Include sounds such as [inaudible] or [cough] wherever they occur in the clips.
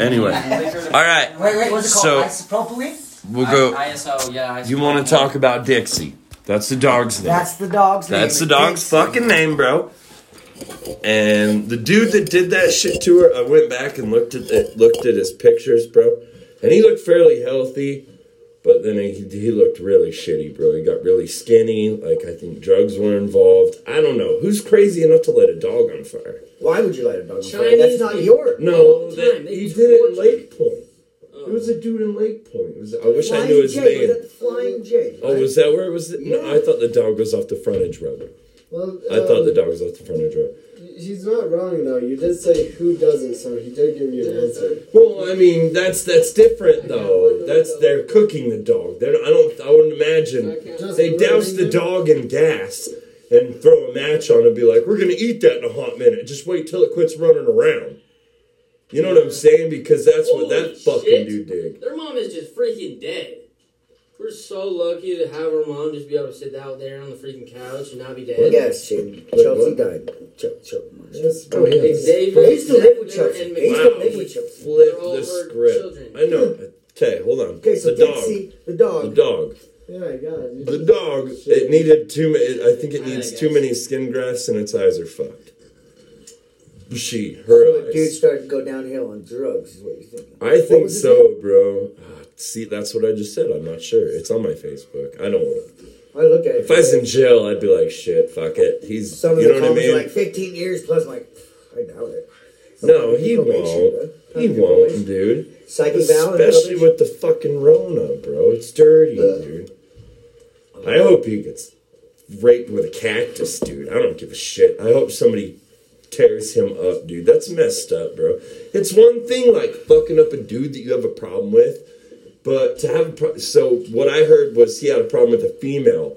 Anyway, all right. Wait, wait, what's it called? So- Isopropylene? We'll go. ISO, yeah. You want to talk about Dixie? That's the dog's name. That's the dog's name. That's the dog's fucking name, bro. And the dude that did that shit to her, I went back and looked at it, looked at his pictures, bro, and he looked fairly healthy, but then he he looked really shitty, bro. He got really skinny. Like I think drugs were involved. I don't know who's crazy enough to let a dog on fire. Why would you light a dog on fire? Chinese That's not people- your. No, All the that- They he did it in torture Lake Point. It was a dude in Lake Point. It was, I wish I Flying knew his J, name. Was that the Flying J? Oh, right? was that where it was? No, Yeah. I thought the dog was off the frontage road. Well, I thought the um, dog was off the frontage road. He's not wrong though. You did say who doesn't, so he did give you an answer. Well, I mean, that's that's different though. That's they're cooking the dog. They're, I don't. I wouldn't imagine Just they douse the dog in gas and throw a match on and be like, "We're gonna eat that in a hot minute. Just wait till it quits running around." You know what I'm saying? Because that's what that Holy fucking shit. dude did. Their mom is just freaking dead. We're so lucky to have our mom just be able to sit out there on the freaking couch and not be dead. Yes, she, Chelsea died. Ch- Ch- Yes, Oh, yeah. Xavier, I used to live with Chelsea. and I used to live with Chelsea. Flip the script. children. I know. Okay, hold on. Okay, so the dog. Dixie, the The dog. dog. I it. The dog. It needed too many. I think it needs too many skin grafts, and its eyes are fucked. She, her The dude started to go downhill on drugs, is what you're thinking. I think so, bro. Ah, See, that's what I just said. I'm not sure. It's on my Facebook. I don't want. I look at it. If I was in jail, I'd be like, shit, fuck it. He's, Some of you the know what I comments mean? are like 15 years plus. I'm like, I doubt it. no, he won't. He won't, dude. Psyche Especially with the fucking Rona, bro. It's dirty, dude. I hope he gets raped with a cactus, dude. I don't give a shit. I hope somebody tears him up, dude. That's messed up, bro. It's one thing like fucking up a dude that you have a problem with, but to have a pro- so what I heard was he had a problem with a female,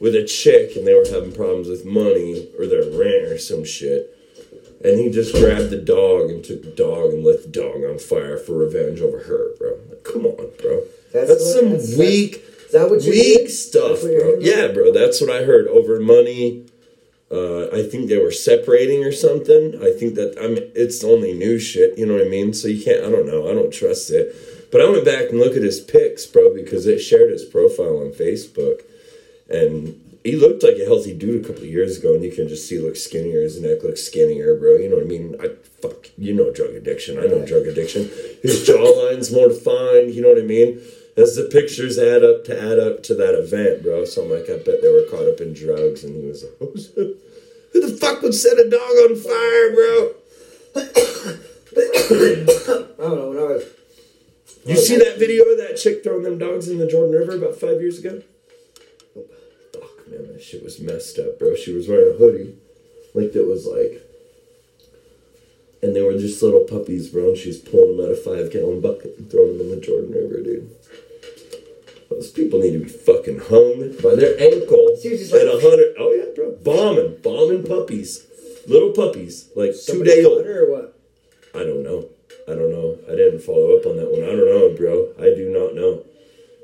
with a chick, and they were having problems with money or their rent or some shit. And he just grabbed the dog and took the dog and lit the dog on fire for revenge over her, bro. Like, come on, bro. That's That's, what- some that's- weak, Is that what you weak did? stuff, what bro. Yeah, bro. That's what I heard over money. Uh, I think they were separating or something. I think that I mean it's only new shit. You know what I mean? So you can't. I don't know. I don't trust it. But I went back and looked at his pics, bro, because it shared his profile on Facebook, and he looked like a healthy dude a couple of years ago, and you can just see he looks skinnier. His neck looks skinnier, bro. You know what I mean? I fuck. You know drug addiction. I know drug addiction. His [laughs] jawline's more defined. You know what I mean? As the pictures add up to add up to that event, bro. So I'm like, I bet they were caught up in drugs, and he was like, "Who's who the fuck would set a dog on fire, bro?" I don't know. When I was, You see that video of that chick throwing them dogs in the Jordan River about five years ago? Fuck, man, that shit was messed up, bro. She was wearing a hoodie, like that was like, and they were just little puppies, bro. And she's pulling them out of five gallon bucket and throwing them in the Jordan River, dude. Those people need to be fucking hung by their ankle just at a hundred. Oh yeah, bro, bombing, bombing puppies, little puppies, like two somebody day old. her or what? I don't know. I don't know. I didn't follow up on that one. I don't know, bro. I do not know.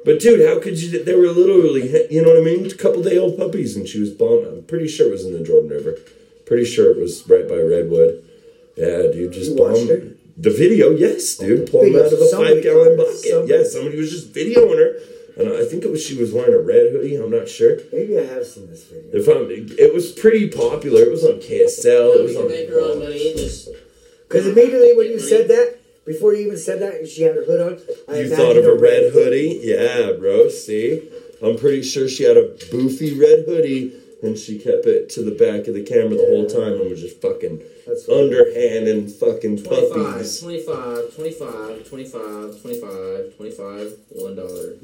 But dude, how could you? They were literally, you know what I mean? A couple day old puppies, and she was bombed. I'm pretty sure it was in the Jordan River. Pretty sure it was right by Redwood. Yeah, dude, just You watched bombed. The video, yes, dude, pulled them Video, out of a somebody five gallon bucket. Somebody- Yeah, somebody was just videoing her, and I think it was she was wearing a red hoodie. I'm not sure. Maybe I have seen this video. They found it was pretty popular. It was on KSL. It we was on. make her own money. Just Because immediately when you said that, before you even said that, and she had her hood on, I You thought of a red hoodie? Yeah, bro. See? I'm pretty sure she had a boofy red hoodie and she kept it to the back of the camera the whole time and was just fucking That's underhand and fucking 25, puppies. 25, 25, 25, 25, 25, one dollar.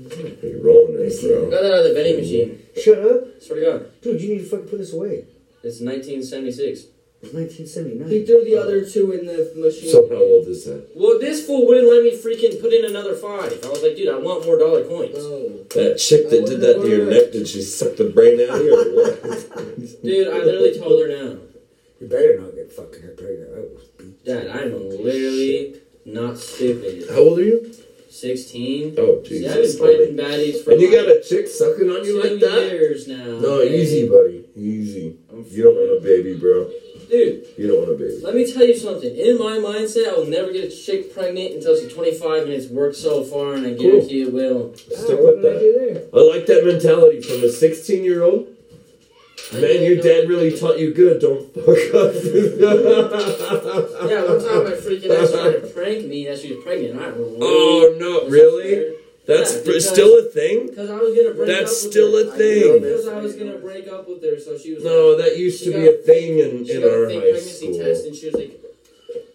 You're rolling it, I bro. got that out of the vending machine. Shut up. Swear to God. Dude, you need to fucking put this away. It's 1976. It's 1979. He threw the other two in the machine. So how old is that? Well, this fool wouldn't let me freaking put in another five. I was like, dude, I want more dollar coins. Oh. That chick that did that to your neck, did she suck the brain out of you or what? [laughs] Dude, I literally told her now. You better not get fucking her pregnant. I will beat Dad, I'm literally not stupid. How old are you? 16. Oh, See, I've been Jesus. fighting baddies for And you like got a chick sucking on you like that? years now. No, okay? easy, buddy. Easy. I'm You don't want a baby, bro. Dude, You don't want a baby. let me tell you something. In my mindset, I will never get a chick pregnant until she's 25 and it's worked so far, and I guarantee it will. Stick what with did I that. do there? I like that mentality from a 16 year old. Man, your dad really taught you good. Don't fuck up. [laughs] Yeah, one time my freaking ex tried to prank me that she was pregnant. I oh, really Oh no, was really? Scared. That's Yeah, because- still a thing? Because I was gonna break That's up with still her. a I know, thing. Because I was gonna break up with her, so she was No, like, that used to be a thing in, she in got a our fake high pregnancy school. test, and she was like,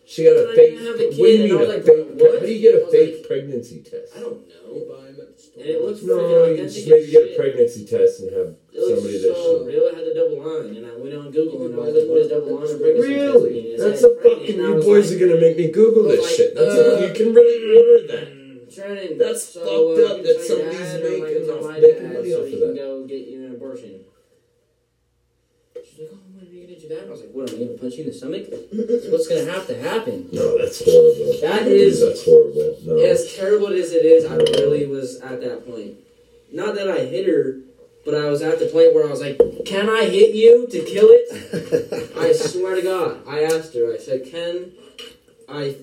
She got But a I fake. have a What do you kid, mean a like, fake? what? How do you get I a was fake like- pregnancy test? I don't know. And it looks freaking No, you just maybe get a pregnancy test and have It somebody that so should. real. It had the double line, and I went on Google and I was like, "What is double line and pregnancy test Really? mean?" That's a fucking. You boys like, are gonna make me Google this like, shit. That's uh, you can really order that. That's so, fucked uh, up you that can tell your somebody's dad making my- off- making money off of can that. go get you an abortion. She's like, "Oh, when are you gonna do that?" I was like, "What? Am I gonna punch you in the stomach? What's gonna have to happen?" No, that's horrible. That is That's horrible. No. as terrible as it is, I really was at that point. Not that I hit her, but I was at the point where I was like, "Can I hit you to kill it?" [laughs] I swear to God, I asked her. I said, "Can I?"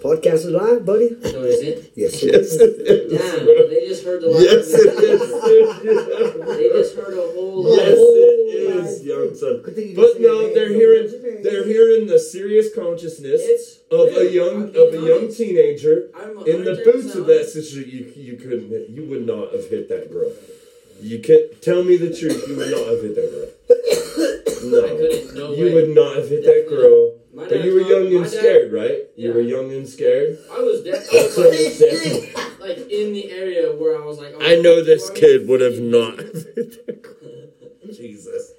Podcast is live, buddy. No, is it? Yes. Yes, it is. Damn, they just heard the. live. Yes, it is. They just heard a whole. Yes, whole it is, young son. Good thing you didn't But no, they're hearing they're hearing the serious consciousness It's of real. a young I'm of a young honest. teenager in the boots of that honest. situation. You you couldn't hit, you would not have hit that girl. You can't tell me the truth. You would not have hit that girl. No, [coughs] I couldn't. No you way. would not have hit that girl. My But you were young and dad- scared, right? You were young and scared. I was That's definitely [laughs] understandable. like in the area where I was like, oh, I know oh, this you kid would have not hit that girl. Jesus.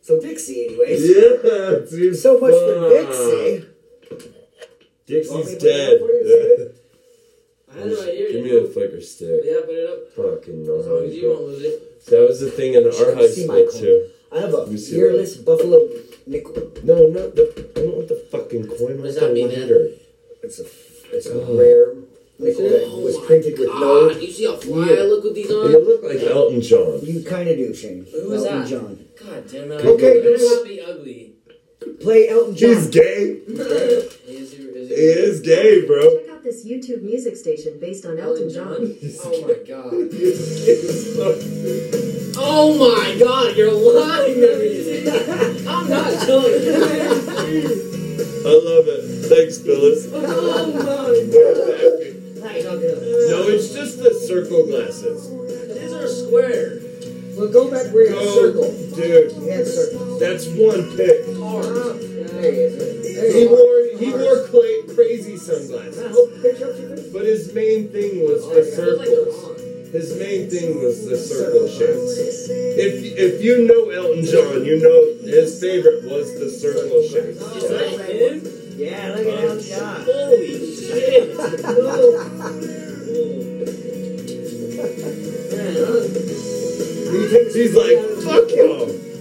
So Dixie, anyways. Yeah, dude. So much for. Dixie. Dixie's dead. play it for you? [laughs] I had it right. Give me a flicker stick. Yeah, put it up. Fucking As long as you no. won't lose it. That was the thing in our high school too. I have a Let me see earless buffalo nickel. No, not the. I don't want the fucking coin. What does that mean, man? It's a it's a Oh. rare nickel that Oh was my printed with God, no. You see how fly Yeah. I look with these You on? look like Elton John. You kind of do, Shane. Who is Elton that? John. God damn it. Okay, I better dude. not be ugly. Play Elton John. He's gay. [laughs] Is he, is gay, bro. Check out this YouTube music station based on Elton Elton John. Oh my god. [laughs] Oh my god, you're lying to me. I'm not telling you. I love it. Thanks, Phyllis. Oh my Nice, I'll do it. No, it's just the circle glasses. These are square. Well, go back where you had a circle. dude. You had circle. That's one pick. Hard. There he is. There He wore he wore cla- crazy sunglasses, Can I hold the picture up to you? but his main thing was the I feel like they're circles. His main thing was the circle shapes. If if you know Elton John, you know his favorite was the circle shapes. Is that him? Yeah, look at Elton uh, John. Holy shit. Man, Will you take a He's like, fuck y'all.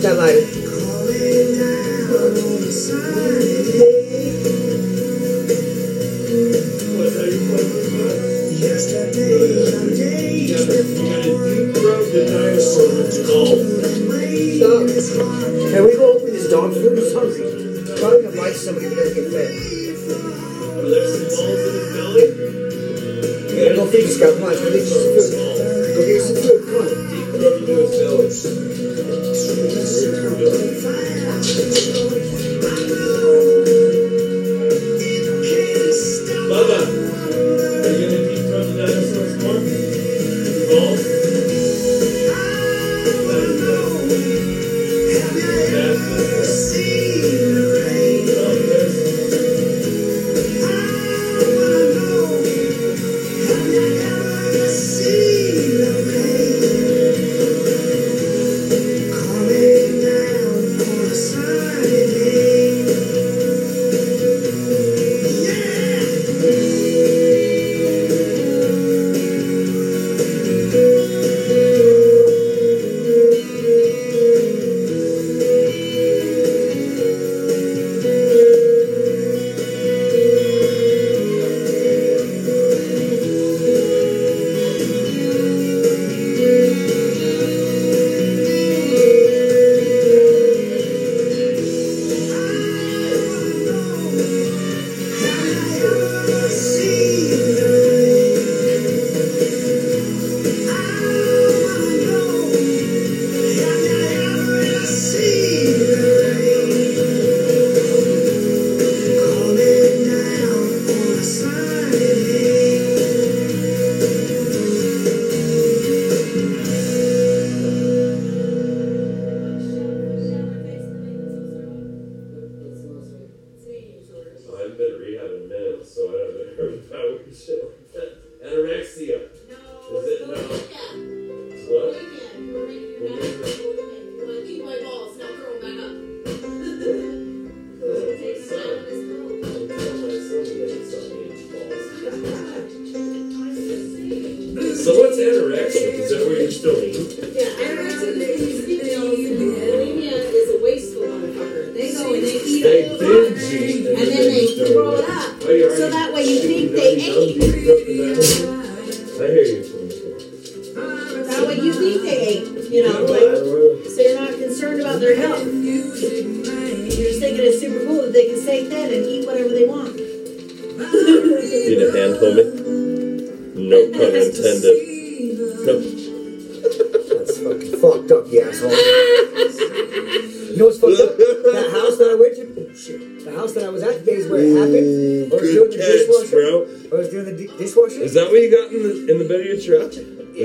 Get back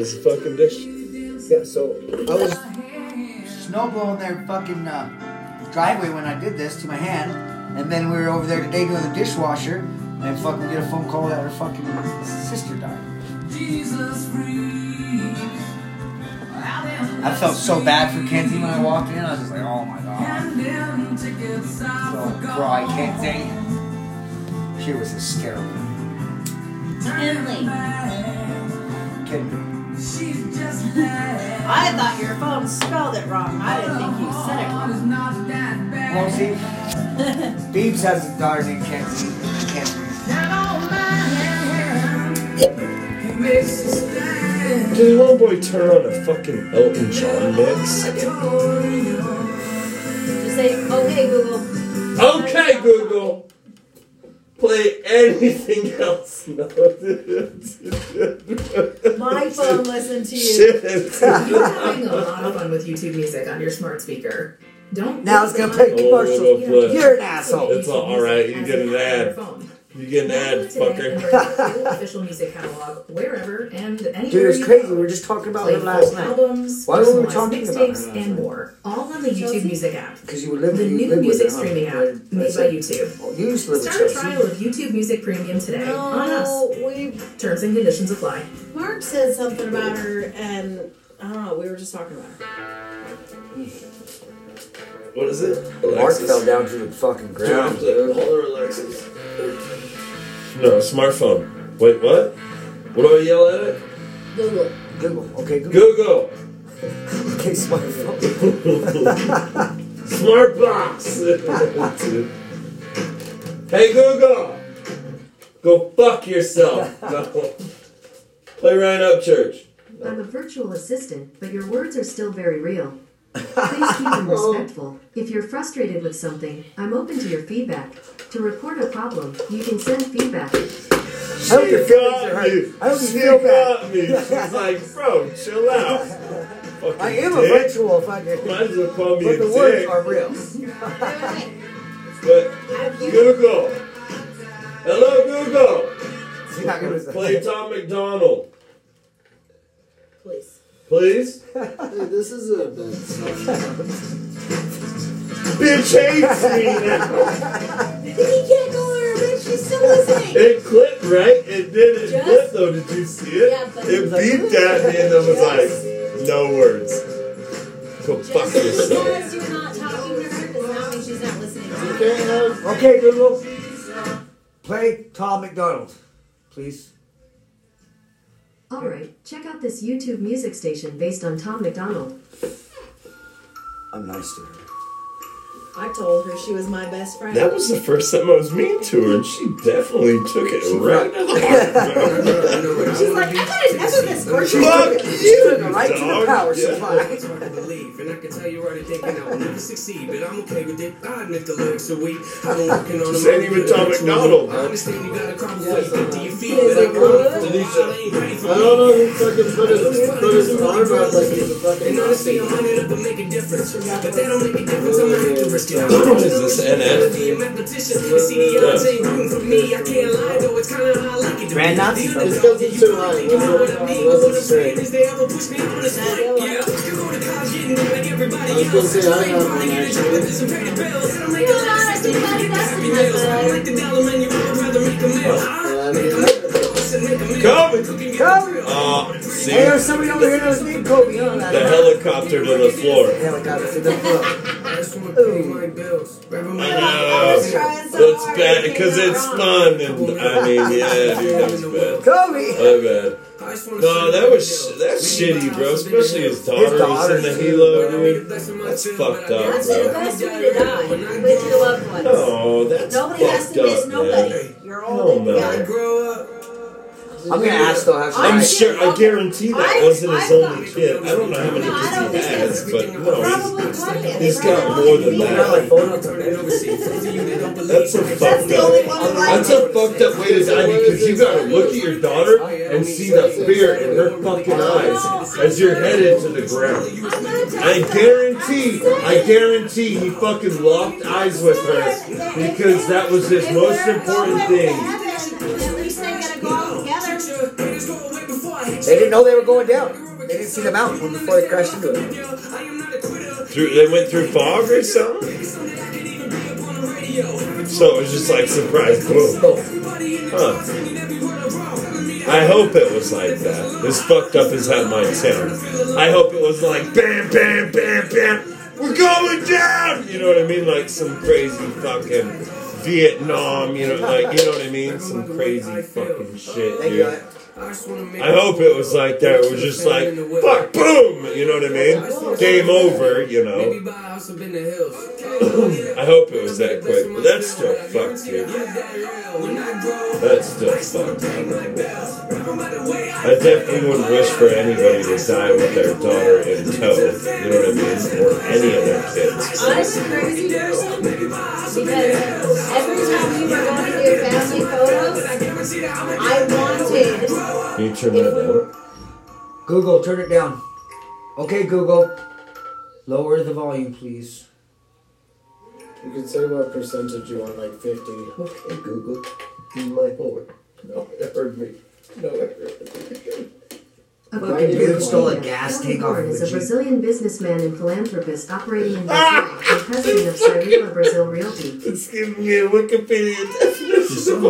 Is a fucking dish. Yeah, so I was Snow blowing their fucking uh, driveway when I did this to my hand. And then we were over there today doing the dishwasher. And then fucking get a phone call that her fucking sister died. Jesus I felt so bad for Kenzie when I walked in. I was just like, oh my god. So cry, Kenzie. She was hysterical. Henley, Kidding me. I thought your phone spelled it wrong. I didn't think you said it wrong. Well, see, [laughs] Beebs has a daughter named Kenzie. Kenzie. Did homeboy turn on a fucking Elton John mix? Just say, okay, Google. Okay, Google. Play anything else. No. My phone listened to you. Shit. You're having a lot of fun with YouTube music on your smart speaker. Don't Now it's gonna play Oh, commercials. we'll go flip. You're an asshole. It's all- all right, you get an ad. You get an ad, fucker. fucker. official music catalog wherever and anywhere. dude, it's you crazy. go. We were just talking about Play it last full night. albums, Why were we talking about it and more. All on the YouTube Music app. Because you were living. The new lived with music streaming app made by. YouTube. Oh, you used to live with Start a trial of YouTube Music Premium today on us. Oh, we Terms and conditions apply. Mark said something about her, and I don't know. We were just talking about her. What is it? Mark fell down to the fucking ground, dude. Hold her, Alexis. No, smartphone. Wait, what? What do I yell at it? Google. Google. Okay, Google. Google. [laughs] Okay, smartphone. [laughs] Smart box. [laughs] hey Google. Go fuck yourself. No. Play Ryan Upchurch. I'm a virtual assistant, but your words are still very real. Please keep them [laughs] respectful. If you're frustrated with something, I'm open to your feedback. To report a problem, you can send feedback. I hope your She feelings got are me. hurt. I hope you She feel bad. got me. She's like, bro, chill out. Fucking [laughs] I am a virtual fucking. Might as well call me But a the words are real. But Google. Hello, Google. You're not gonna Play Tom MacDonald. Please. Please? [laughs] Hey, this is a bad song. Bitch hates me now. He can't go there, bitch. She's still listening. It clipped, right? It did. It Just- clipped, though. Did you see it? Yeah, but- it beeped at me and then was like, [laughs] no words. Go fuck Just yourself. because you're not talking to her does not mean she's not listening to You you. can't have. Okay, Google. Play Tom MacDonald, please. Alright, check out this YouTube music station based on Tom MacDonald. I'm nice to her. I told her she was my best friend. That was the first time I was mean to her, and she definitely took it right to the heart. She's like, I couldn't ever this. Fuck you, Right to the power Yeah. supply. [laughs] I can tell you're already thinking I'll never succeed, but I'm okay with it. I admit the lyrics are weak. I've been working on This them. ain't even Tom MacDonald, I understand you got a crop of faith into your feet, Is but I'm good? for a while. I ain't ready for I don't know. He fucking put his put his arm out like he's a fucking And honestly, I'm Nazi. lining up to make a difference. But that don't make a difference, I'm not have to risk it. I'm What is this, NF? be a mathematician. See, the odds ain't room for me. I can't lie, though it's kinda how I like it. Grand Nazi. The It's because too high. You know what I mean? That's What a I'm saying like everybody I was gonna else. say, I oh, I I! Uh, there's somebody over here was named Kobe? The helicopter to the floor. Helicopter to the floor. Uh, it's bad because it's fun and I mean, yeah, dude, that was bad. Kobe! My bad. No, that was that's shitty, bro. Especially his daughter, was daughter. in the Halo, dude. That's fucked up, That's the bro. best way to die with your loved ones. Oh, that's Nobody has fucked to miss up, nobody. man. You're Oh all no. I'm gonna ask though, how I'm died. sure. I guarantee that I- wasn't his I only kid. I don't know how many No, kids he think has, but no, Probably he's, plenty. he's They got more than have You got that. like photos of it. That's a fucked the only up. one that That's a fucked up way to die because you gotta look at your daughter and see the fear in her fucking eyes as you're headed to the ground. I guarantee, I guarantee he fucking locked eyes with her because that was his most important thing. They didn't know they were going down. They didn't see the mountain before they crashed into it. Through, they went through fog or something? So it was just like surprise, boom. Oh. Huh. I hope it was like that. As fucked up as that might sound. I hope it was like bam, bam, bam, bam. We're going down. You know what I mean? Like some crazy fucking Vietnam. You know, like you know what I mean? Some crazy fucking shit, dude. I hope it was like that. It was just like fuck, boom. You know what I mean? Game over. You know. [clears throat] I hope it was that quick, but that's still fucked, dude. That's still fucked. I definitely wouldn't wish for anybody to die with their daughter in tow. You know what I mean? Or any of their kids. I'm crazy person because every time we were going to do family photos, I wanted. Can you turn that down? Google, turn it down. Okay, Google. Lower the volume, please. You can say what percentage you want, like 50. Okay, Google. Be my horn. No, it heard me. No, it heard me. Fucking dude stole a gas Tony tank off Horn of is a a Brazilian businessman and philanthropist operating in ah! Brazil and president of Cyrela Brazil Realty. It's giving me a Wikipedia To definition. some,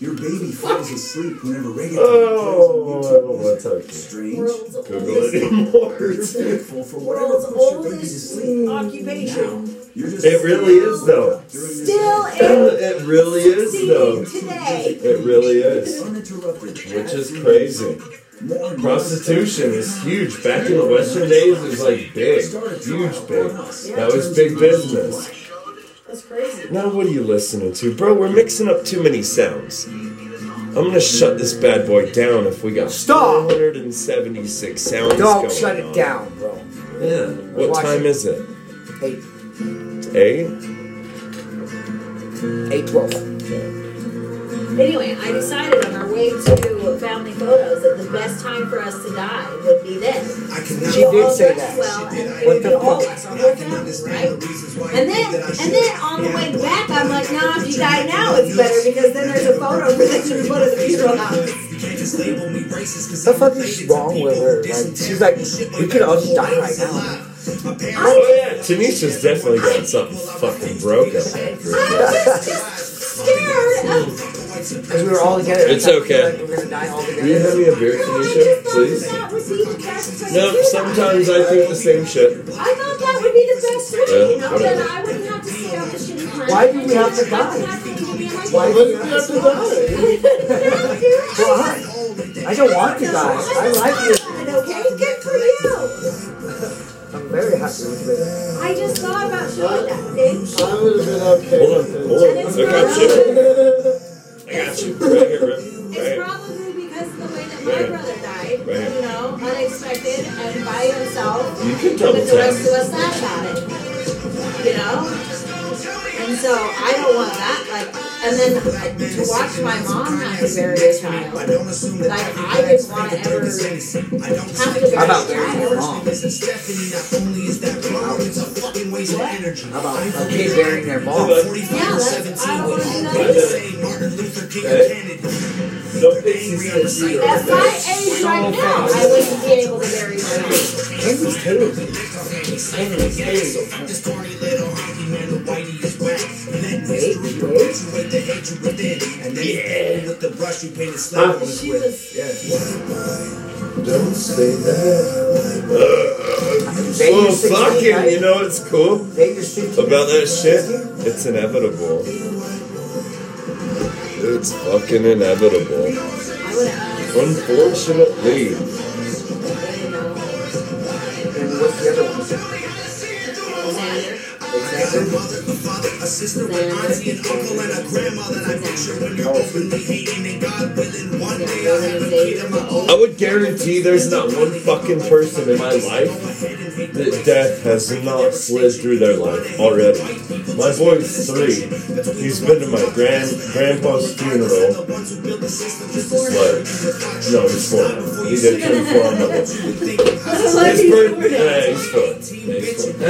your baby falls asleep whenever reggaeton Oh, I don't want to talk to you. Strange. World's Google oldest, it anymore. You're thankful for whatever world's puts your baby to oldest sleep. occupation. [laughs] You're just It really is, though. during this Still It really is, though. today. It really is. uninterrupted. Which is crazy. More Prostitution is huge. Back in the Western days, it was like big, huge, big. That was big business. That's crazy. Now, what are you listening to, bro? We're mixing up too many sounds. I'm gonna shut this bad boy down if we got Stop! 476 sounds Don't going shut it on. down, bro. Yeah. What Watch time it. is it? Eight, Eight. eight twelve. Anyway, I decided on our way to family photos that the best time for us to die would be then. She We'll did all say dress that. Well, and What it the would be all fuck? our whole family, right? And then, and then on the way back, I'm like, nah, if you die now, it's better because then there's a photo for them to put in the funeral [laughs] house. The fuck is wrong with her? Like, she's like, we could all just die right now. Oh yeah, Tanisha's definitely got something fucking broke Because we were all together. It's okay. Like we're gonna die all Will you together. have me a beer, Tanisha, please? that would be the best way No, sometimes I think the same shit. I thought that would be the best way, Yeah, you know, whatever. then I wouldn't have to stay on the shitty planet. Why do we have to die? Why do we have to die? [laughs] Why? I don't want to die. I like this. Okay, good for you. I'm very happy with it. I just thought about showing that thing. I would have been okay. Hold on, with it. hold on. I got you. I got you. Right here, Rick. Right It's here. probably because of the way that Right. my brother died, Right. you know, unexpected and by himself. You can And double the rest of us laugh at it. You know? And so I don't want that. Like, and then uh, to watch my mom have to bury a child. Like, I didn't want to ever have to bury How about a burying your child. mom? How about a kid burying their mom? Yeah, that's, I don't want to do that either. Don't think she's sincere. At my age right now, I wouldn't be able to bury my mom. Henry's Taylor. Henry's Taylor. you perpetuate the hatred within. And then you fall with the brush you painted slap on his She with. was- Yeah. Don't say that. Say Oh, fucking, right? you know what's cool Say you're 16. about that shit? It's inevitable. It's fucking inevitable. I would ask. Unfortunately. And what's the other one? Xander. Example? A sister, an auntie, an uncle, and a grandma I picture when you're openly hating and God willing one day I'll have a kid of my own. I would guarantee there's not one fucking person in my life that death has not slid through their life already. My boy's three. He's been to my grand grandpa's funeral. Like, no, he's four. now. He did turn four on Monday. His birthday, he's four. Yeah, he's four.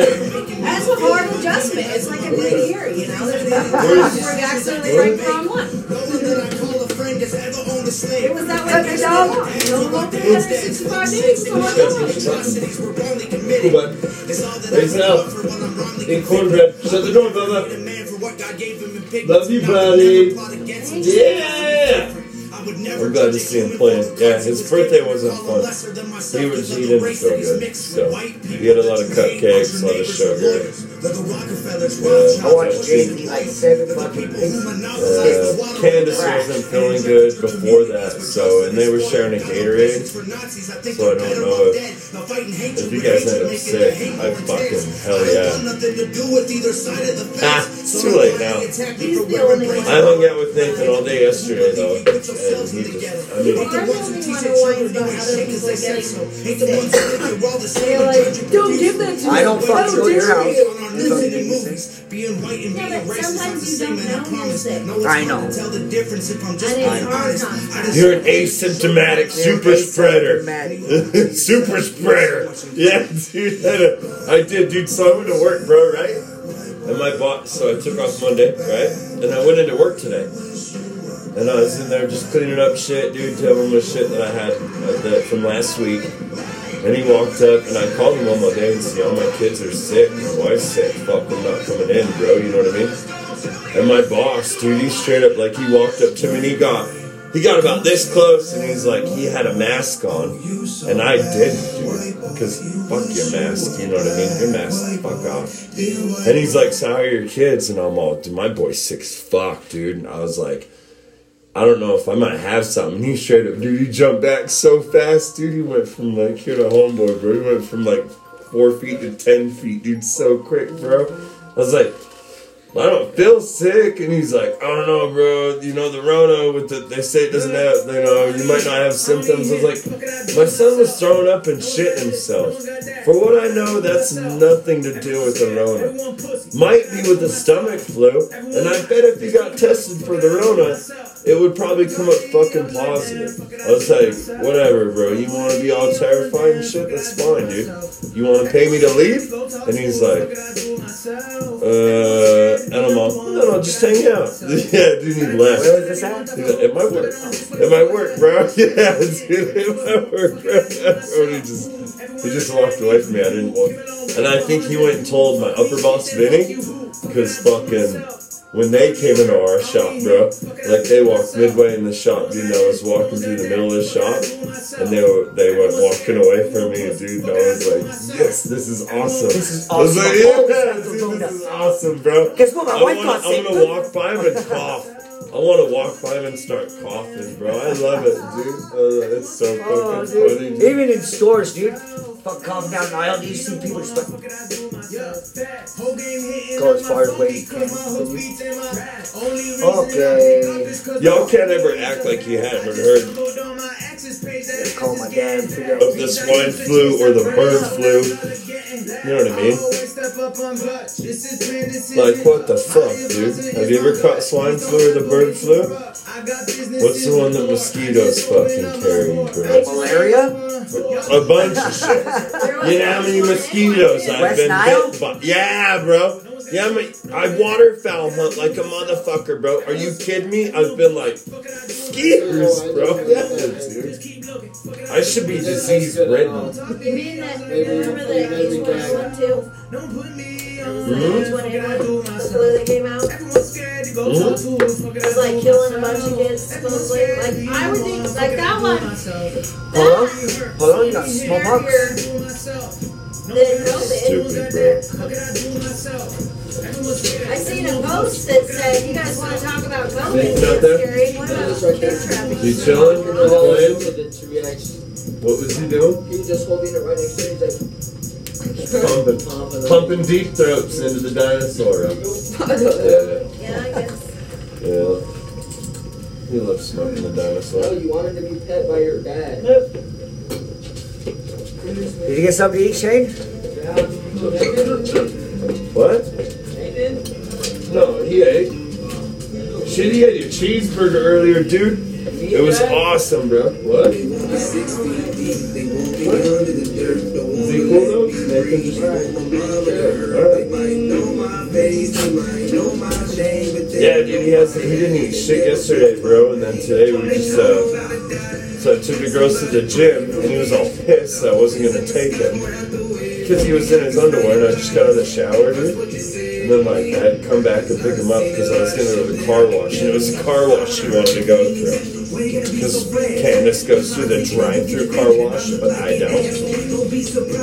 That's a hard adjustment. It's like a new year, you know. There's before you accidentally break the wrong one. It was that way for so long. You know, long 365 days. So what the Cool, bud. Peace out. Eat cornbread. Shut the door, Bubba. Love you, buddy. Yeah. I'm glad to see him playing. Yeah, his birthday wasn't fun. He was he didn't feel good. So he had a lot of cupcakes, a lot of sugar. I watched Jason eat like seven fucking pieces. Uh, Candace wasn't feeling good before that, so and they were sharing a Gatorade. So I don't know if if you guys end up sick, I fucking hell yeah. Ah, it's too late now. I hung out with Nathan all day yesterday though, and he just, I mean, I really wonder why you got other people getting sick. They're like, don't give that to me. I don't fucking go to your dare house. you." Yeah, but sometimes you don't know you're. I know. And it's hard not you're an asymptomatic super spreader. [laughs] super spreader. Yeah, dude. I did, dude. So I went to work, bro, right? And my boss, so I took off Monday, right? And I went into work today. And I was in there just cleaning up shit, dude, telling him the shit that I had uh, that from last week. And he walked up, and I called him one more day and said, all my kids are sick, my wife's sick, fuck, I'm not coming in, bro, you know what I mean? And my boss, dude, he straight up, like, he walked up to me and he got, he got about this close, and he's like, he had a mask on, and I didn't, dude, because fuck your mask, you know what I mean? Your mask, fuck off. And he's like, so how are your kids? And I'm all, dude, my boy's sick as fuck, dude. And I was like, I don't know if I might have something. He straight up, dude, he jumped back so fast, dude. He went from like here to homeboy, bro. He went from like four feet to ten feet, dude, so quick, bro. I was like, I don't feel sick, and he's like, I don't know, bro. You know the Rona with the they say it doesn't have, you know, you might not have symptoms. I was like, my son was throwing up and shit himself. For what I know, that's nothing to do with the Rona. Might be with the stomach flu, and I bet if he got tested for the Rona, it would probably come up fucking positive. I was like, whatever, bro. You want to be all terrified and shit? That's fine, dude. You want to pay me to leave? And he's like, uh, and I'm all, no, no, just hang out. [laughs] yeah, dude, he left. Where was this at? Like, it might work. It might work, bro. [laughs] Yeah, dude, it might work, bro. [laughs] And he just, he just walked away from me. I didn't want, and I think he went and told my upper boss Vinny, because fucking when they came into our shop, bro, like they walked midway in the shop, dude. I was walking through the middle of the shop, and they were they went walking away from me, dude. And I was like, yes, this is awesome. This is I was awesome. like, yeah, dude, this is awesome, bro. Guess what? My I wife wanna, got I sick. want to walk by him and cough. I want to walk by him and start coughing, bro. I love it, dude. Uh, it's so Oh, fucking funny. dude. dude. Even in stores, dude. Fuck calm down the aisle. You see people just like go as far away as you can. Okay. Y'all can't ever act like you haven't heard Call my dad. Figure out of the swine flu or the bird flu. You know what I mean? Like, what the fuck, dude? Have you ever caught swine flu or the bird flu? What's the one that mosquitoes fucking carry, bro? malaria. A bunch of shit. You know how many mosquitoes I've West been Nile? bit by? Yeah, bro. Yeah, I, mean, I waterfowl hunt like a motherfucker, bro. Are you kidding me? I've been like skeeters, bro. Yeah, dude. I should be disease ridden. You mean that, remember that H1N1 too? Mhm. H1N1, the flu that came out? was like killing a bunch of kids supposedly. Like I would think like that one. Hold on. Hold on, you got smallpox. Than COVID. Stupid, bro. I seen a post that said, "You guys want to talk about COVID? Think about It's that? scary. What about kid trafficking?" You chilling? Playing? With the reaction. What was he doing? He was just holding it right next to him. He's like, Pumping, [laughs] pumping deep throats into the dinosaur. Yeah, Yeah, I guess. yeah. He loves smoking the no, dinosaur. you wanted to be pet by your dad. Did you get something to eat, Shane? What? No, he ate. Shit, he ate a cheeseburger earlier, dude. It was awesome, bro. What? Is he cool though? Nathan just Yeah, dude, he has. He didn't eat shit yesterday, bro, and then today we just. uh So I took the girls to the gym, and he was all pissed that I wasn't gonna take him because he was in his underwear, and I just got out of the shower, dude. And then like I had to come back and pick him up because I was gonna go to the car wash, and it was a car wash he wanted to go through. Because Candace goes through the drive-through car wash, but I don't.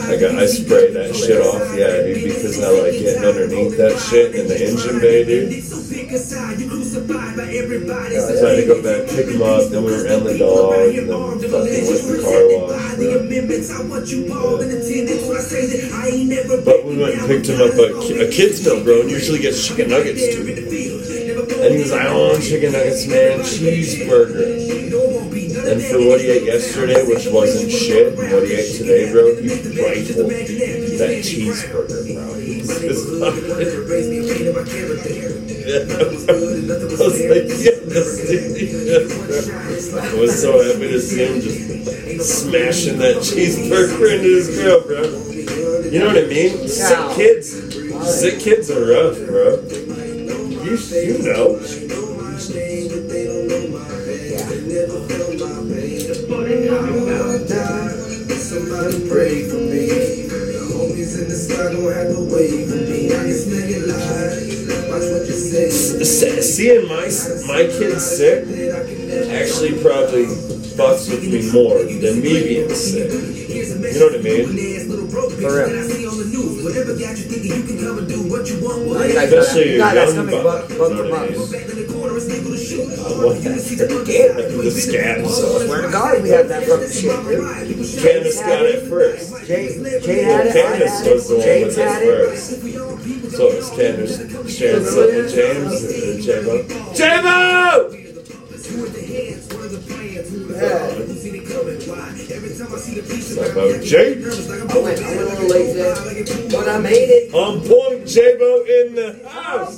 I got I spray that shit off, yeah, dude, because I like getting underneath that shit in the engine bay, dude. So I had to go back, pick him up, then we were around the dog, and then fucking went to the car wash. bro. But we went and picked him up a, a kid's meal, bro, and usually gets chicken nuggets, too. And he was like, I want chicken nuggets, man, cheeseburger. And for what he ate yesterday, which wasn't shit, and what he ate today, bro, he rifled that cheeseburger, bro. [laughs] I was so happy to see him just smashing that cheeseburger into his grill, bro. You know what I mean? Sick kids. Sick kids are rough, bro. You, you know. Somebody pray for me. The homies in the sky gon' have to wait for me. I can smell your lies. Watch what you say. S- Seeing my my kids sick actually probably fucks with me more than me being sick. You know what I mean? For real. No, you guys Especially gotta- your you guys young gotta buck. buck- You know them what I up. mean? What the scab so. Swear to God, we had that fucking shit, dude. Candace got it first. Jay, Jay Well, had Candace had was the one James with it first. So it was Candace sharing something with James or J-Bo? J-Bo! It's about J. I went, I went a little late today, but I made it. On point, J-Bo in the house.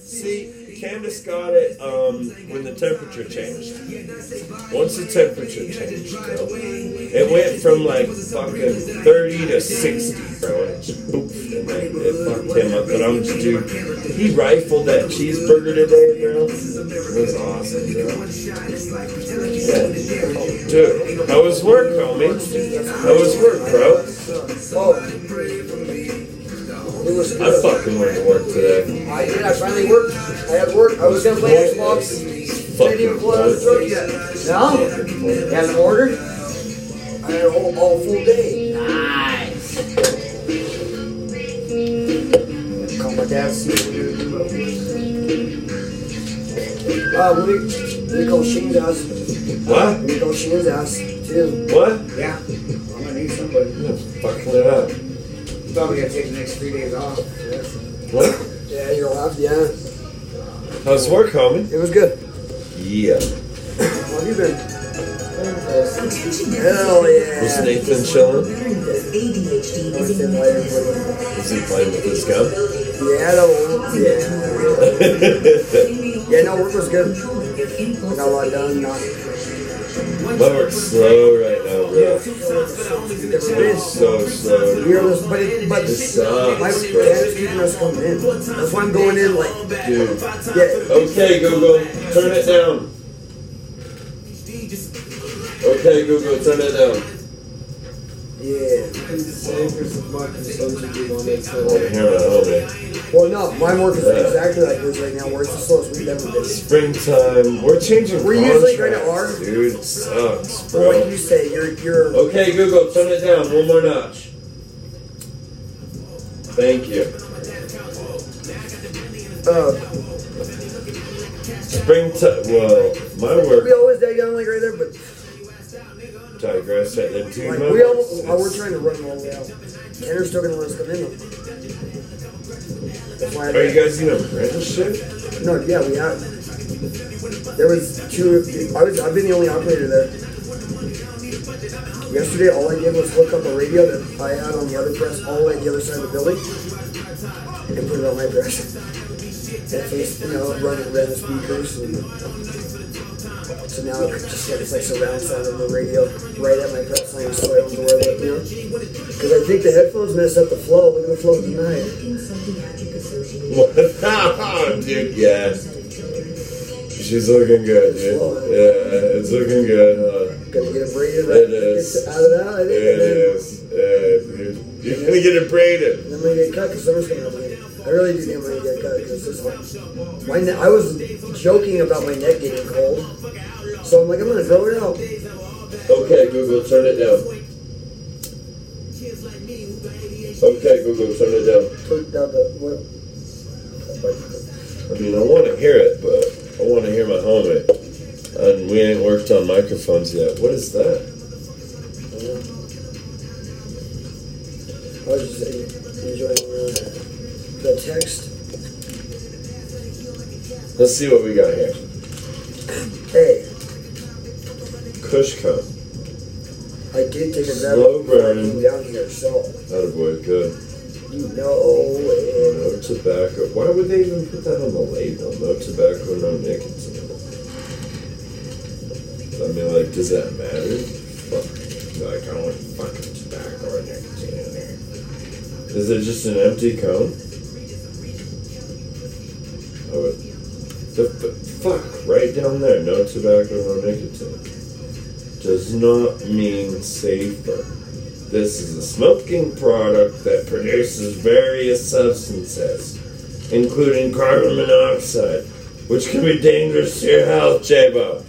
See, Candace got it um, when the temperature changed. Once the temperature changed, bro, it went from like fucking 30 to 60, bro. And it and then it fucked him up. But I'm just, dude, he rifled that cheeseburger today, bro. It was awesome, bro. Yeah. Dude, how was work, homie? How was work, bro? It was I fucking went to work today. I did. I finally worked. I had work. I was gonna play Xbox. Didn't even pull out the truck yet. No? You haven't ordered? I had a whole all full day. Nice. Call my dad. see what we do. Uh, we, we go Shane's house. What? We go Shane's house, too. What? Yeah. I'm gonna need somebody. Yeah, Fucking it up. Probably gonna take the next three days off. What? Yeah, you're have, yeah. How's work, homie? It was good. Yeah. How have you been? Hell yeah. Was Nathan chilling? ADHD What's is been a like for you? Is he playing with his gun? Yeah, no, yeah. Yeah, no, work was good. I got a lot done. Not, My work's slow right now, bro. It's so slow. we were just, but it, but It sucks, my bro. dad is keeping us coming in. That's why I'm going in like, Dude. yeah. Okay, Google, turn it down. Okay, Google, turn it down. Yeah. Same for some fucking social people on it, so I want to hear my homie. Well, no, mine works Yeah. exactly like this right now. Where it's the slowest we've ever been. Springtime. We're changing We're usually kinda contracts, are. Dude, it sucks, So like you say, you're you're Okay, Google, turn it down one more notch. Thank you. uh Springtime. Well, my work. we always die young like right there, but digress at the two like moments. we almost oh, we're trying to run them all the way out. Tanner's still gonna let us come in though. That's why I Are you guys in apprenticeship? No, yeah, we have. There was two. I was. I've been the only operator there. Yesterday, all I did was hook up a radio that I had on the other press all the way to the other side of the building and put it on my press. [laughs] And face, you know, run it, ran the speakers. And so now it just like, it's like surround sound on the radio right at my press line, so I don't to worry about, you. Because I think the headphones mess up the flow. Look at the flow tonight. What? [laughs] dude, yeah. She's looking good, dude. Yeah, it's looking good, huh? Gonna get it braided right It is. out of that, I think. It then- is. Yeah, dude. You're gonna get it braided. And I'm gonna get cut because summer's coming up again. I really do think I'm gonna get cut because this one. My ne- I was joking about my neck getting cold, so I'm like, I'm gonna throw it out. Okay, Google, turn it down. Okay, Google, turn it down. Put down the what? I mean, I want to hear it, but I want to hear my homie. And we ain't worked on microphones yet. What is that? I was just uh, the text. Let's see what we got here. Hey, Kushcon. I did take a Slow burn. down here, so Attaboy, good. you know. And No tobacco. Why would they even put that on the label? No tobacco, no nicotine. I mean, like, does that matter? Fuck. Like, I don't want fucking tobacco or nicotine in there. Is it just an empty cone? Right down there, no tobacco, no nicotine. Does not mean safer. This is a smoking product that produces various substances, including carbon monoxide, which can be dangerous to your health, Jabo.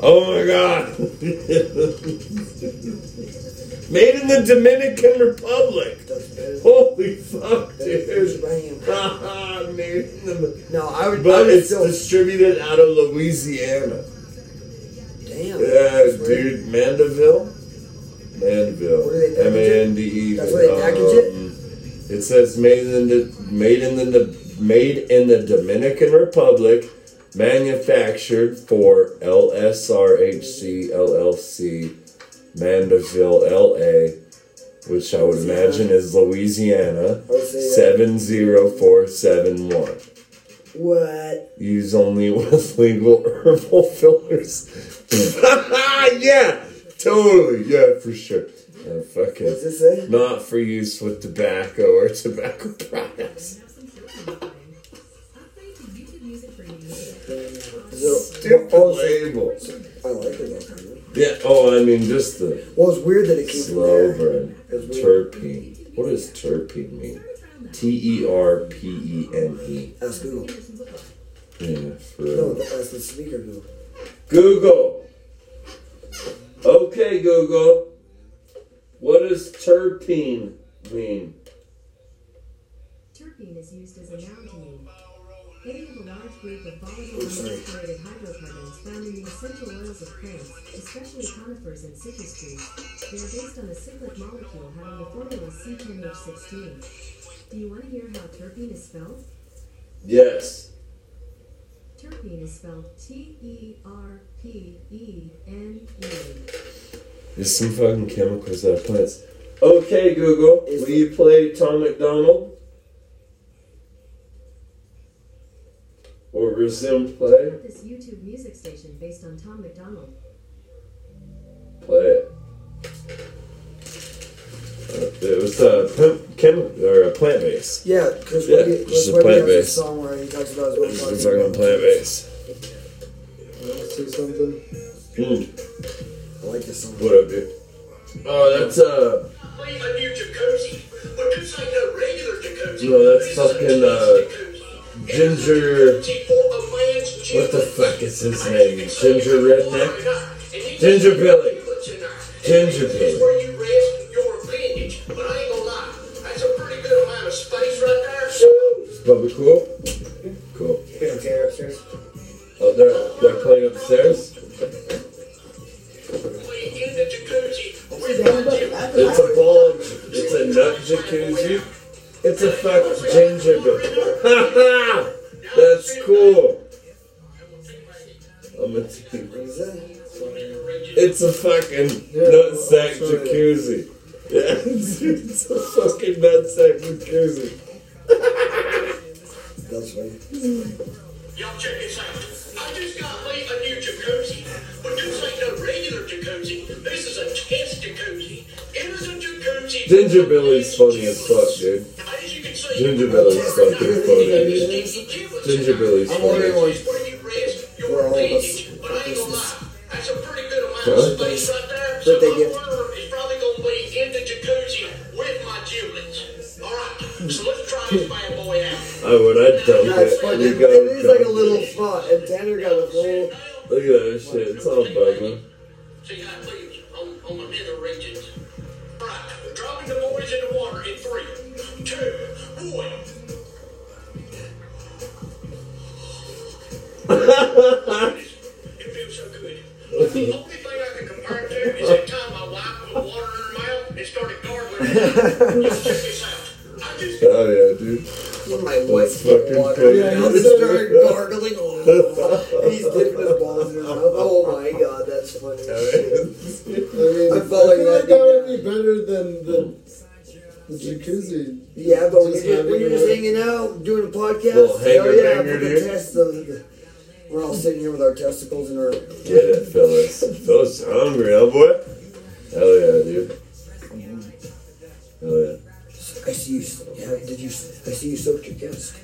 Oh my god. [laughs] Made in the Dominican Republic. Holy fuck, dude. [laughs] Made in the no, I would. I but would it's still. distributed out of Louisiana. Damn. Yeah, dude, Mandeville. Mandeville. What do they package M it? A N D E. That's what they package it? Um, It says made in the made in the made in the Dominican Republic, manufactured for LSRHC LLC, Mandeville, LA, which I would imagine is Louisiana, I would say that. seven zero four seven one. What? Use only [laughs] with legal herbal fillers. [laughs] yeah, totally. Yeah, for sure. Uh, fucking What's it say? not for use with tobacco or tobacco [laughs] products. So, Stupid label. I like it though. kind of. Yeah. Oh, I mean, just the Well, it's weird that it came from slow there. burn. It's weird. Terpene. What does terpene mean? T E R P E N E. Ask Google. Yeah, for No, real. that's the speaker Google. Google. Okay, Google. What does terpene mean? Terpene is used as a noun to mean any of a large group of volatile unsaturated hydrocarbons found in the essential oils of plants, especially conifers and citrus trees. They are based on a cyclic molecule having the formula C10H16. Do you want to hear how terpene is spelled? Yes. Terpene is spelled T E R P E N E. There's some fucking chemicals out of plants. Okay, Google. Will you play Tom MacDonald? Or resume play? This YouTube music station based on Tom MacDonald. Play it. Uh, it was a pem- chem- or a plant base. Yeah, Chris Yeah, Webby, just a Webby plant has a base. song where he talks about his own Just party. a fucking plant base. Want to see something? Hmm. I like this song. What up, dude? Oh, that's uh. A new jacuzzi. But this ain't no regular jacuzzi. No, that's fucking uh. Ginger. What the fuck is his name? Ginger Redneck? Ginger Billy. Ginger Billy. Where you rest your appendage. But I ain't gonna. That's a pretty good amount of space right there. Is Bubba cool? Cool. We don't care upstairs. Oh, they're, they're playing upstairs? In the jacuzzi with my gym. It's a bulge. It's a nut jacuzzi. It's a fuck ginger Billy. [laughs] That's cool. I'm a team. It's a fucking nutsack jacuzzi. Yeah, it's, [laughs] it's a fucking nut nutsack jacuzzi. [laughs] That's funny. Y'all check this out. I just got me a new jacuzzi. But this ain't no regular jacuzzi. This is a test jacuzzi. It is a jacuzzi. Ginger Billy's funny as fuck, dude. Ginger Billy's fucking funny. Dude. Ginger Billy's I'm ordering funny. one for all of us for Christmas. Huh? Birthday gift. It's probably gonna be in the jacuzzi with my giblets. Alright, so let's try this bad boy out. Oh, when I dunk Yeah, it's it, funny. you It go. is like a little spot, and Tanner got a whole. Look at that shit. It's all bugging. It feels so good. The only thing I can compare it to is that time my wife put water in her mouth and started gargling. Just check this out. Oh yeah, dude. When my wife put fucking water funny. in her mouth and started gargling. Oh, and he's dipping his balls in his mouth. Oh my god, that's funny. [laughs] as shit. I mean, I I feel like like that- that would be better than the, the jacuzzi. Yeah, but when you're, just, when you're just hanging out, doing a podcast, Little hanger hell yeah, banger, put the dude. test of the, We're all sitting here with our testicles and our. Get it, Phyllis. Phyllis hungry, huh, boy? Hell yeah, dude. Hell yeah. I see you. Yeah, did you? I see you soaked your.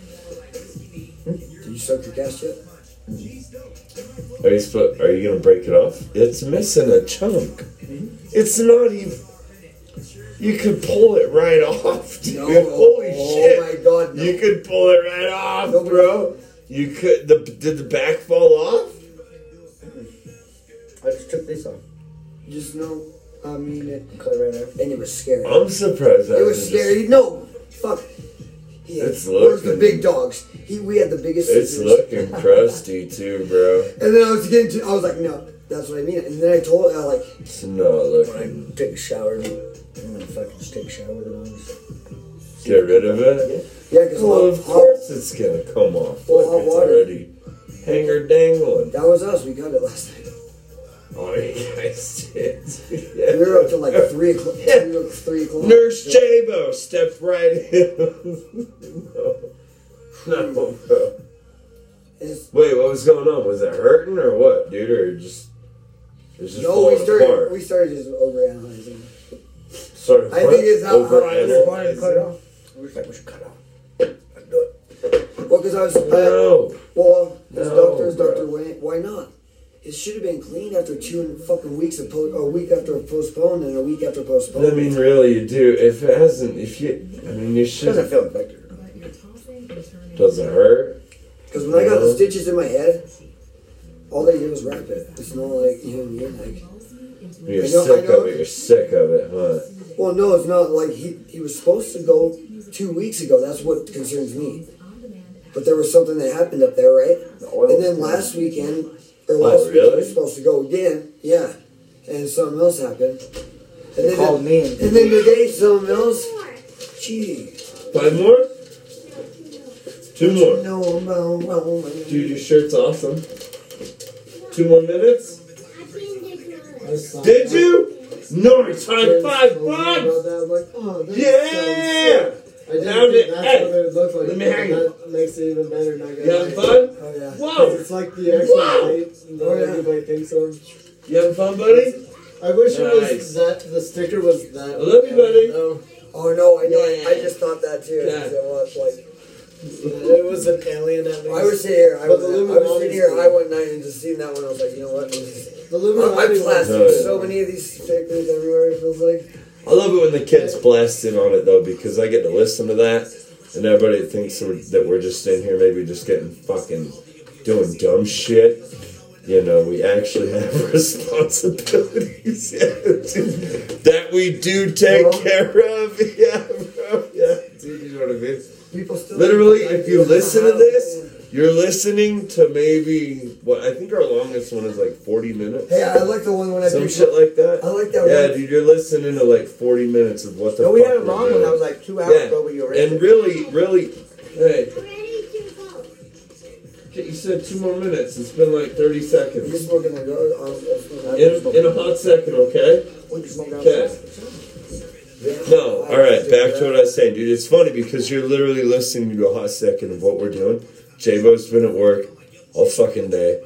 Hmm? Did you soak your cast yet? Are you Are you gonna break it off? It's missing a chunk. It's not even. You could pull it right [laughs] off, dude. No. Holy oh shit! my god, no. You could pull it right off, Nobody- bro. You could. The did the back fall off? I just took this off. Just no. I mean it. Cut it right off. And it was scary. I'm surprised. that It was didn't scary. No, fuck. He It's where's the big dogs? He, we had the biggest. It's scissors. looking [laughs] crusty too, bro. And then I was getting to. I was like, no, that's what I mean. And then I told, I like, It's not looking. Take a shower. I'm gonna fucking just take a shower with it on. Just- Get rid of it. yeah, because Well, of course it's gonna come off. Well, Look, hot it's water. already hanger dangling. that was us. We got it last night. Oh, you guys did. We were up till like three o'clock. [laughs] We were three o'clock. Nurse Jabo stepped right in. [laughs] no, no. It's- Wait, what was going on? Was it hurting or what, dude? Or just just no, we started. apart? We started just overanalyzing. Sort of I think it's how- overanalyzing. wanted to cut it off. We was like, we should cut it off. It. Well, because I was. I, No. well, his No, doctor's bro. Doctor Wayne. Why not? It should have been cleaned after two fucking weeks of po- a week after a postponed and a week after postponed. I mean, really, you do. If it hasn't, if you, I mean, you It should. doesn't feel infected. Doesn't hurt. Because when I got the stitches in my head, all they did was wrap it. It's not like you know what I mean. Like, You're know- sick of it. You're sick of it, huh? well, no, it's not like he he was supposed to go two weeks ago. That's what concerns me. But there was something that happened up there, right? oil And then last weekend or last week he really? was supposed to go again. Yeah, and something else happened. And They called me and And then today something else. Gee, Five more. Two more. no, no, no. Dude, your shirt's awesome. Two more minutes. Did you? Nice high five, bud. About that, like, oh, that Yeah. Sounds sick. I didn't Down think to that's eight. what it looked like. Let me hang it. That makes it even better. Not gonna You having lie. fun? Oh yeah. Whoa. It's like the actual Wow. date that Oh, yeah. everybody thinks of. You having fun, buddy? I wish it Nice. was that the sticker was that. I love you, buddy. No, Oh no, I know. I, I just thought that too. Yeah. It was like it was an alien at least. I was sitting here. I But was, the I was Illuminati's sitting here cool. high one night and just seen that one. I was like, you know what? The I, I Illuminati. plastered Oh, yeah. so many of these stickers everywhere. It feels like. I love it when the kids blast in on it though because I get to listen to that, and everybody thinks that we're just in here maybe just getting fucking doing dumb shit. You know, we actually have [laughs] responsibilities yeah, [laughs] dude, that we do take Well- care of. [laughs] Yeah, bro. Yeah, dude, you know what I mean. People still Literally, if you listen to this, you're listening to maybe what I think our longest one is like 40 minutes. Hey, I like the one when I Some do shit like that. I like that one. Yeah, one. dude, you're listening to like 40 minutes of what the No, we had a we're long one doing. that was like two hours, Yeah, bro. But you were and really, really, hey, okay, you said two more minutes. It's been like 30 You're seconds. smoking go. Um, uh, In, in a hot second, okay? What you smoking Okay. No, all right. Back to what I was saying, dude. It's funny because you're literally listening to a hot second of what we're doing. J-Bo's been at work all fucking day.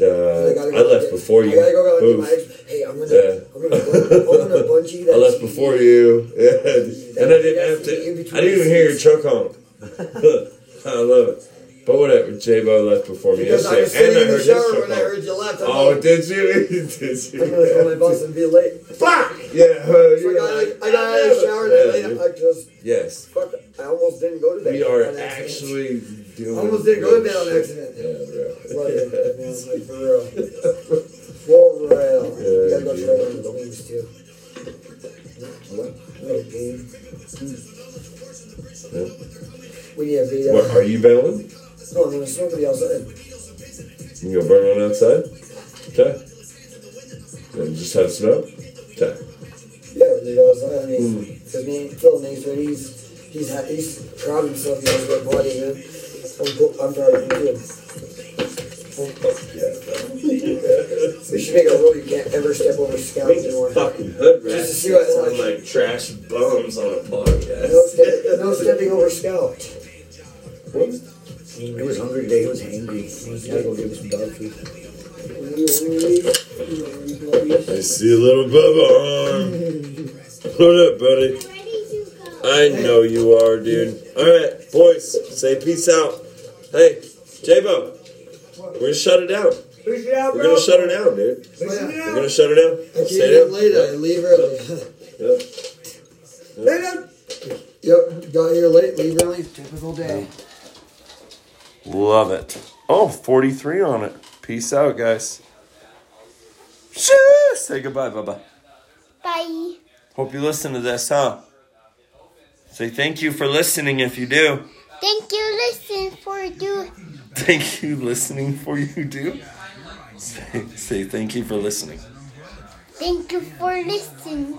Uh, gotta I left get- before you. I gotta go get Move. my ex. Hey, I'm gonna, Yeah. I'm gonna, I'm gonna bungee [laughs] that. I left before you. [laughs] Yeah. And I didn't have to. I didn't even hear your choke honk. [laughs] I love it. But whatever. J-Bo left before me Because I was sitting in And I the shower when I heard you left. I'm Oh, like, did you? [laughs] did you? I'm gonna call my boss and be late. Fuck! Yeah, [laughs] uh, So I got, like, I got out of the shower and Yeah, I. I just Yes. fuck. I almost didn't go to bed. We are on actually doing. I almost didn't go to bed on accident. Yeah, bro. Love it, [laughs] man. Like for real. For real. Yeah, you gotta go try one of the wings too. What? Little game. Yeah. We need a video. What, are you bailing? No, I'm gonna smoke the outside. You gonna burn one outside? Okay. Then just have snow? Okay. Yeah, we go outside. I mean, Hmm. because me and Phil next to he's he's ha- he's proud of himself. He has a body, man. I'm, I'm proud of him too. [laughs] We should make a rule you can't ever step over scouts anymore. Fucking hood Just to rats see what it's sound like. like trash bums on a podcast. No, step, no stepping over scout. He was hungry today. He was hangry. He was gotta go give him some dog food. I see a little Bubba arm. What up, buddy? I know you are, dude. Alright, boys, say peace out. Hey, J-Bo, we're gonna shut it down. Push it out, We're bro. gonna shut her down, dude. Push it We're out. gonna shut her down. I can't Stay get down. late. I leave early. Yep. Yep, got here late. Leave early. Typical day. Love it. Oh, 43 on it. Peace out, guys. Shoo! Say goodbye, Bubba. Bye. Hope you listen to this, huh? Say thank you for listening if you do. Thank you, listen for you. Thank you listening for you do. Say, say thank you for listening. Thank you for listening.